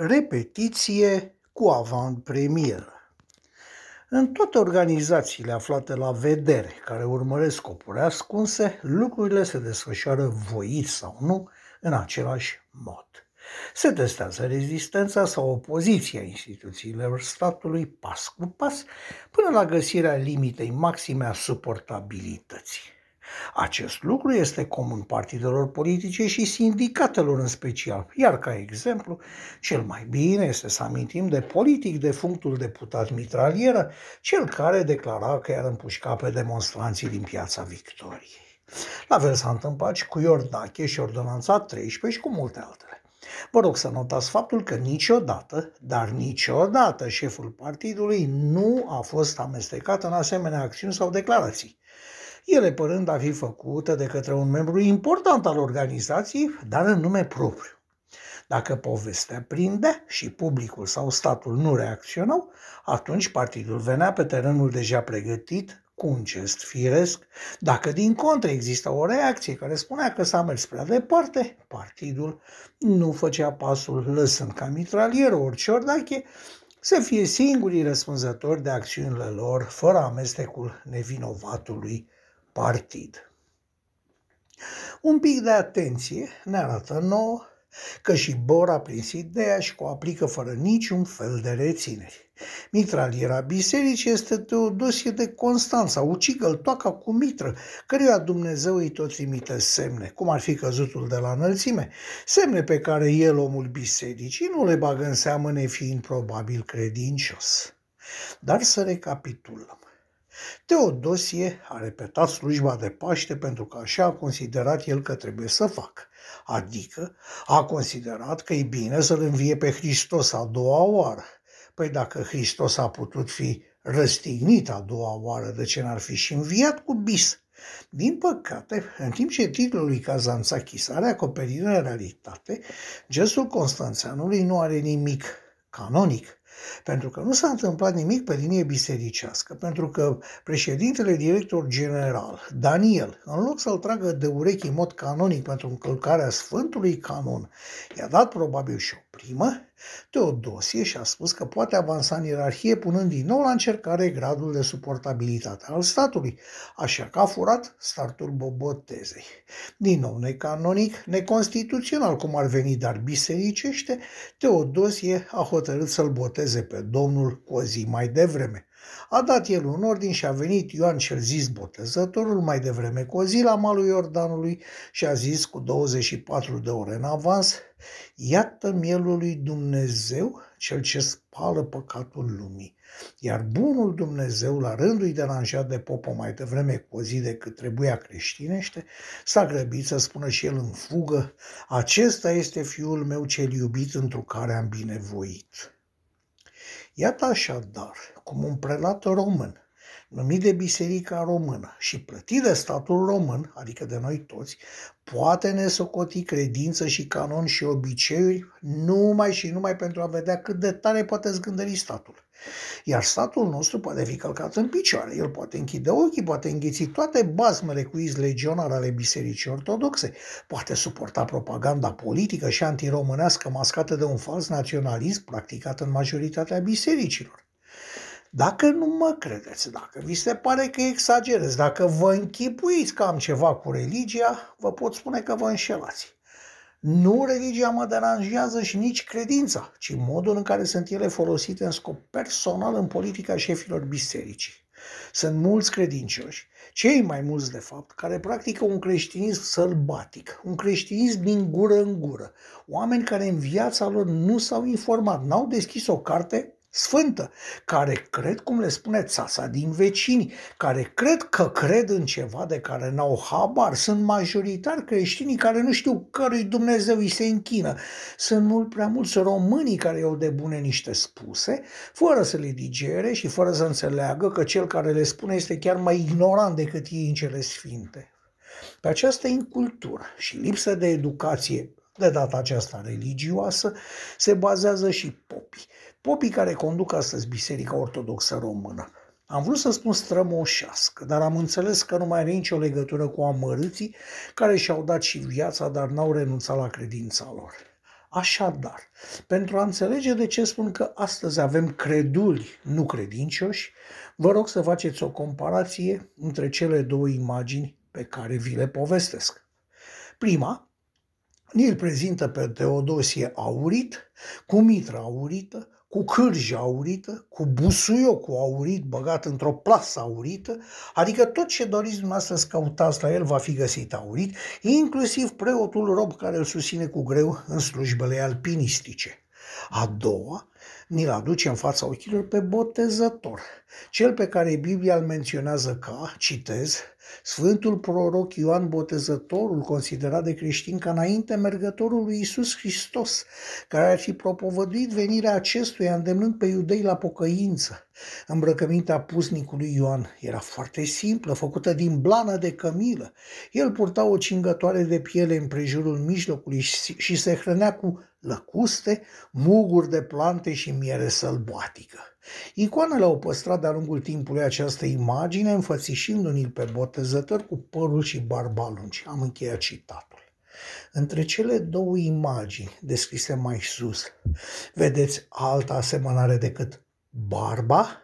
Repetiție cu avant-premieră. În toate organizațiile aflate la vedere, care urmăresc scopuri ascunse, lucrurile se desfășoară voit sau nu în același mod. Se testează rezistența sau opoziția instituțiilor statului pas cu pas până la găsirea limitei maxime a suportabilității. Acest lucru este comun partidelor politice și sindicatelor în special, iar ca exemplu, cel mai bine este să amintim de politic de functul deputat Mitralieră, cel care declara că i-ar împușca pe demonstranții din piața Victoriei. La fel s-a întâmplat și cu Iordache și Ordonanța 13 și cu multe altele. Vă rog să notați faptul că niciodată, dar niciodată șeful partidului nu a fost amestecat în asemenea acțiuni sau declarații ele părând a fi făcute de către un membru important al organizației, dar în nume propriu. Dacă povestea prinde și publicul sau statul nu reacționau, atunci partidul venea pe terenul deja pregătit cu un gest firesc. Dacă din contră exista o reacție care spunea că s-a mers prea departe, partidul nu făcea pasul lăsând ca mitralieră orice ordache să fie singurii răspunzători de acțiunile lor, fără amestecul nevinovatului partid. Un pic de atenție ne arată nouă că și Bor a prins ideea și că o aplică fără niciun fel de rețineri. Mitraliera bisericii este Teodosie de Constanța, ucigă toaca cu mitră, căruia Dumnezeu îi tot trimite semne, cum ar fi căzutul de la înălțime, semne pe care el, omul bisericii, nu le bagă în seamă nefiind probabil credincios. Dar să recapitulăm. Teodosie a repetat slujba de Paște pentru că așa a considerat el că trebuie să facă. Adică a considerat că e bine să-L învie pe Hristos a doua oară. Păi dacă Hristos a putut fi răstignit a doua oară, de ce n-ar fi și înviat cu bis? Din păcate, în timp ce titlul lui Kazantzakis are acoperire în realitate, gestul Constanțeanului nu are nimic canonic pentru că nu s-a întâmplat nimic pe linie bisericească, pentru că președintele director general, Daniel, în loc să-l tragă de urechi în mod canonic pentru încălcarea Sfântului Canon, i-a dat probabil și o primă, Teodosie și-a spus că poate avansa în ierarhie punând din nou la încercare gradul de suportabilitate al statului, așa că a furat startul bobotezei. Din nou necanonic, neconstituțional cum ar veni, dar bisericește, Teodosie a hotărât să-l boteze pe Domnul cu o zi mai devreme. A dat el un ordin și a venit Ioan cel zis botezătorul mai devreme cu o zi la malul Iordanului și a zis cu 24 de ore în avans, iată mielul lui Dumnezeu, cel ce spală păcatul lumii. Iar bunul Dumnezeu, la rândul deranjat de popă mai devreme cu o zi decât trebuia creștinește, s-a grăbit să spună și el în fugă, acesta este fiul meu cel iubit întru care am binevoit. Iată așadar cum un prelat român, numit de Biserica Română și plătit de statul român, adică de noi toți, poate ne socoti credință și canon și obiceiuri numai și numai pentru a vedea cât de tare poate zgândări statul. Iar statul nostru poate fi călcat în picioare, el poate închide ochii, poate înghiți toate bazmele cu iz legionar ale Bisericii Ortodoxe, poate suporta propaganda politică și antiromânească mascată de un fals naționalism practicat în majoritatea bisericilor. Dacă nu mă credeți, dacă vi se pare că exagerez, dacă vă închipuiți că am ceva cu religia, vă pot spune că vă înșelați. Nu religia mă deranjează și nici credința, ci modul în care sunt ele folosite în scop personal în politica șefilor bisericii. Sunt mulți credincioși, cei mai mulți de fapt, care practică un creștinism sălbatic, un creștinism din gură în gură, oameni care în viața lor nu s-au informat, n-au deschis o carte sfântă, care cred, cum le spune țasa din vecini, care cred că cred în ceva de care n-au habar. Sunt majoritar creștinii care nu știu cărui Dumnezeu îi se închină. Sunt mult prea mulți românii care iau de bune niște spuse, fără să le digere și fără să înțeleagă că cel care le spune este chiar mai ignorant decât ei în cele sfinte. Pe această incultură și lipsă de educație, de data aceasta religioasă, se bazează și popii popii care conduc astăzi Biserica Ortodoxă Română. Am vrut să spun strămoșească, dar am înțeles că nu mai are nicio legătură cu amărâții care și-au dat și viața, dar n-au renunțat la credința lor. Așadar, pentru a înțelege de ce spun că astăzi avem creduli, nu credincioși, vă rog să faceți o comparație între cele două imagini pe care vi le povestesc. Prima, îl prezintă pe Teodosie aurit, cu mitră aurită, cu cârjă aurită, cu busuiocul aurit băgat într-o plasă aurită, adică tot ce doriți dumneavoastră să căutați la el va fi găsit aurit, inclusiv preotul rob care îl susține cu greu în slujbele alpinistice. A doua, ni-l aduce în fața ochilor pe botezător, cel pe care Biblia îl menționează ca, citez, Sfântul proroc Ioan Botezătorul, considerat de creștin ca înainte mergătorul lui Isus Hristos, care ar fi propovăduit venirea acestuia îndemnând pe iudei la pocăință. Îmbrăcămintea pusnicului Ioan era foarte simplă, făcută din blană de cămilă. El purta o cingătoare de piele în prejurul mijlocului și se hrănea cu lăcuste, muguri de plante și miere sălbatică. Icoanele au păstrat de-a lungul timpului această imagine, înfățișindu-i pe botezător cu părul și barba lungi. Am încheiat citatul. Între cele două imagini descrise mai sus, vedeți alta asemănare decât barba?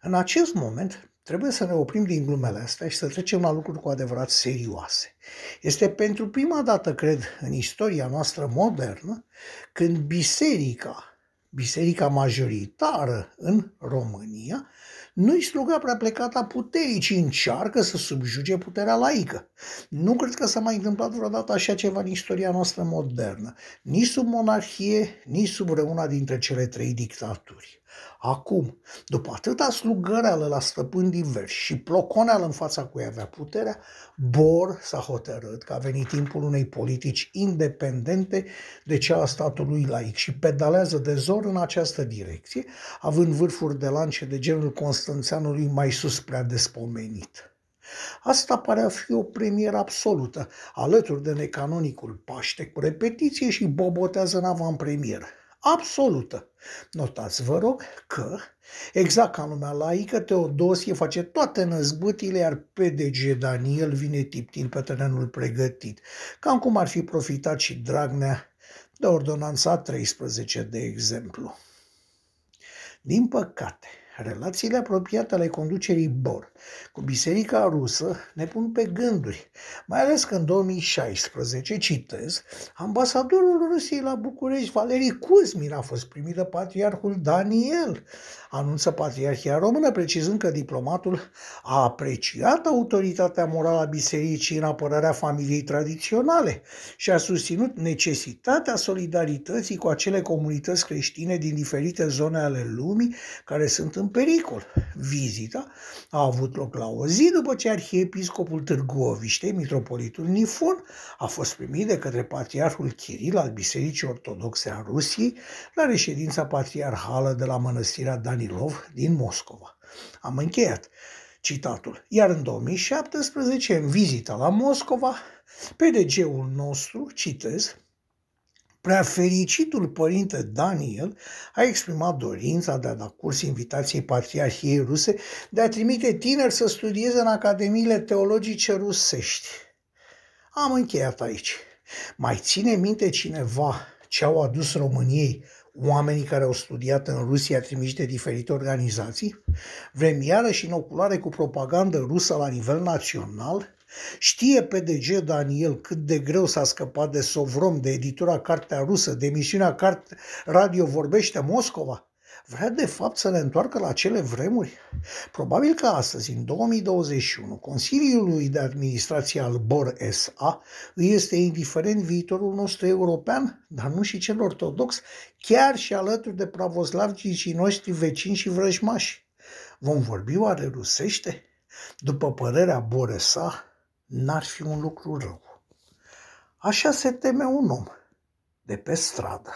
În acest moment trebuie să ne oprim din glumele astea și să trecem la lucruri cu adevărat serioase. Este pentru prima dată, cred, în istoria noastră modernă, când biserica biserica majoritară în România, nu-i sluga prea plecata puterii, ci încearcă să subjuge puterea laică. Nu cred că s-a mai întâmplat vreodată așa ceva în istoria noastră modernă, nici sub monarhie, nici sub vreuna dintre cele trei dictaturi. Acum, după atâta slugăreală la stăpâni diversi și ploconeală în fața cui avea puterea, Bor s-a hotărât că a venit timpul unei politici independente de cea a statului laic și pedalează de zor în această direcție, având vârfuri de lance de genul Constanțeanului mai sus prea despomenit. Asta pare a fi o premieră absolută, alături de necanonicul Paște cu repetiție și bobotează în avantpremieră absolută. Notați, vă rog, că, exact ca în lumea laică, Teodosie face toate năzbâtile, iar PDG Daniel vine tiptin pe terenul pregătit, cam cum ar fi profitat și Dragnea de ordonanța 13, de exemplu. Din păcate, Relațiile apropiate ale conducerii Bor cu biserica rusă ne pun pe gânduri, mai ales că în 2016, citez, ambasadorul Rusiei la București, Valerii Kuzmin, a fost primit de patriarhul Daniel, anunță Patriarhia Română, precizând că diplomatul a apreciat autoritatea morală a bisericii în apărarea familiei tradiționale și a susținut necesitatea solidarității cu acele comunități creștine din diferite zone ale lumii care sunt în pericol. Vizita a avut loc la o zi după ce arhiepiscopul Târgoviște, mitropolitul Nifon, a fost primit de către patriarhul Chiril al Bisericii Ortodoxe a Rusiei la reședința patriarhală de la mănăstirea Danilov din Moscova. Am încheiat citatul. Iar în 2017, în vizita la Moscova, PDG-ul nostru, citez, Prea fericitul părinte Daniel a exprimat dorința de a da curs invitației Patriarhiei ruse de a trimite tineri să studieze în academiile teologice rusești. Am încheiat aici. Mai ține minte cineva ce au adus României oamenii care au studiat în Rusia trimiși de diferite organizații? Vrem iarăși inoculare cu propagandă rusă la nivel național? Știe PDG Daniel cât de greu s-a scăpat de Sovrom, de editura Cartea Rusă, de emisiunea Carte Radio Vorbește Moscova? Vrea de fapt să ne întoarcă la cele vremuri? Probabil că astăzi, în 2021, Consiliului de Administrație al BOR SA îi este indiferent viitorul nostru european, dar nu și cel ortodox, chiar și alături de pravoslavicii noștri vecini și vrăjmași. Vom vorbi oare rusește? După părerea Boresa, n-ar fi un lucru rău. Așa se teme un om de pe stradă.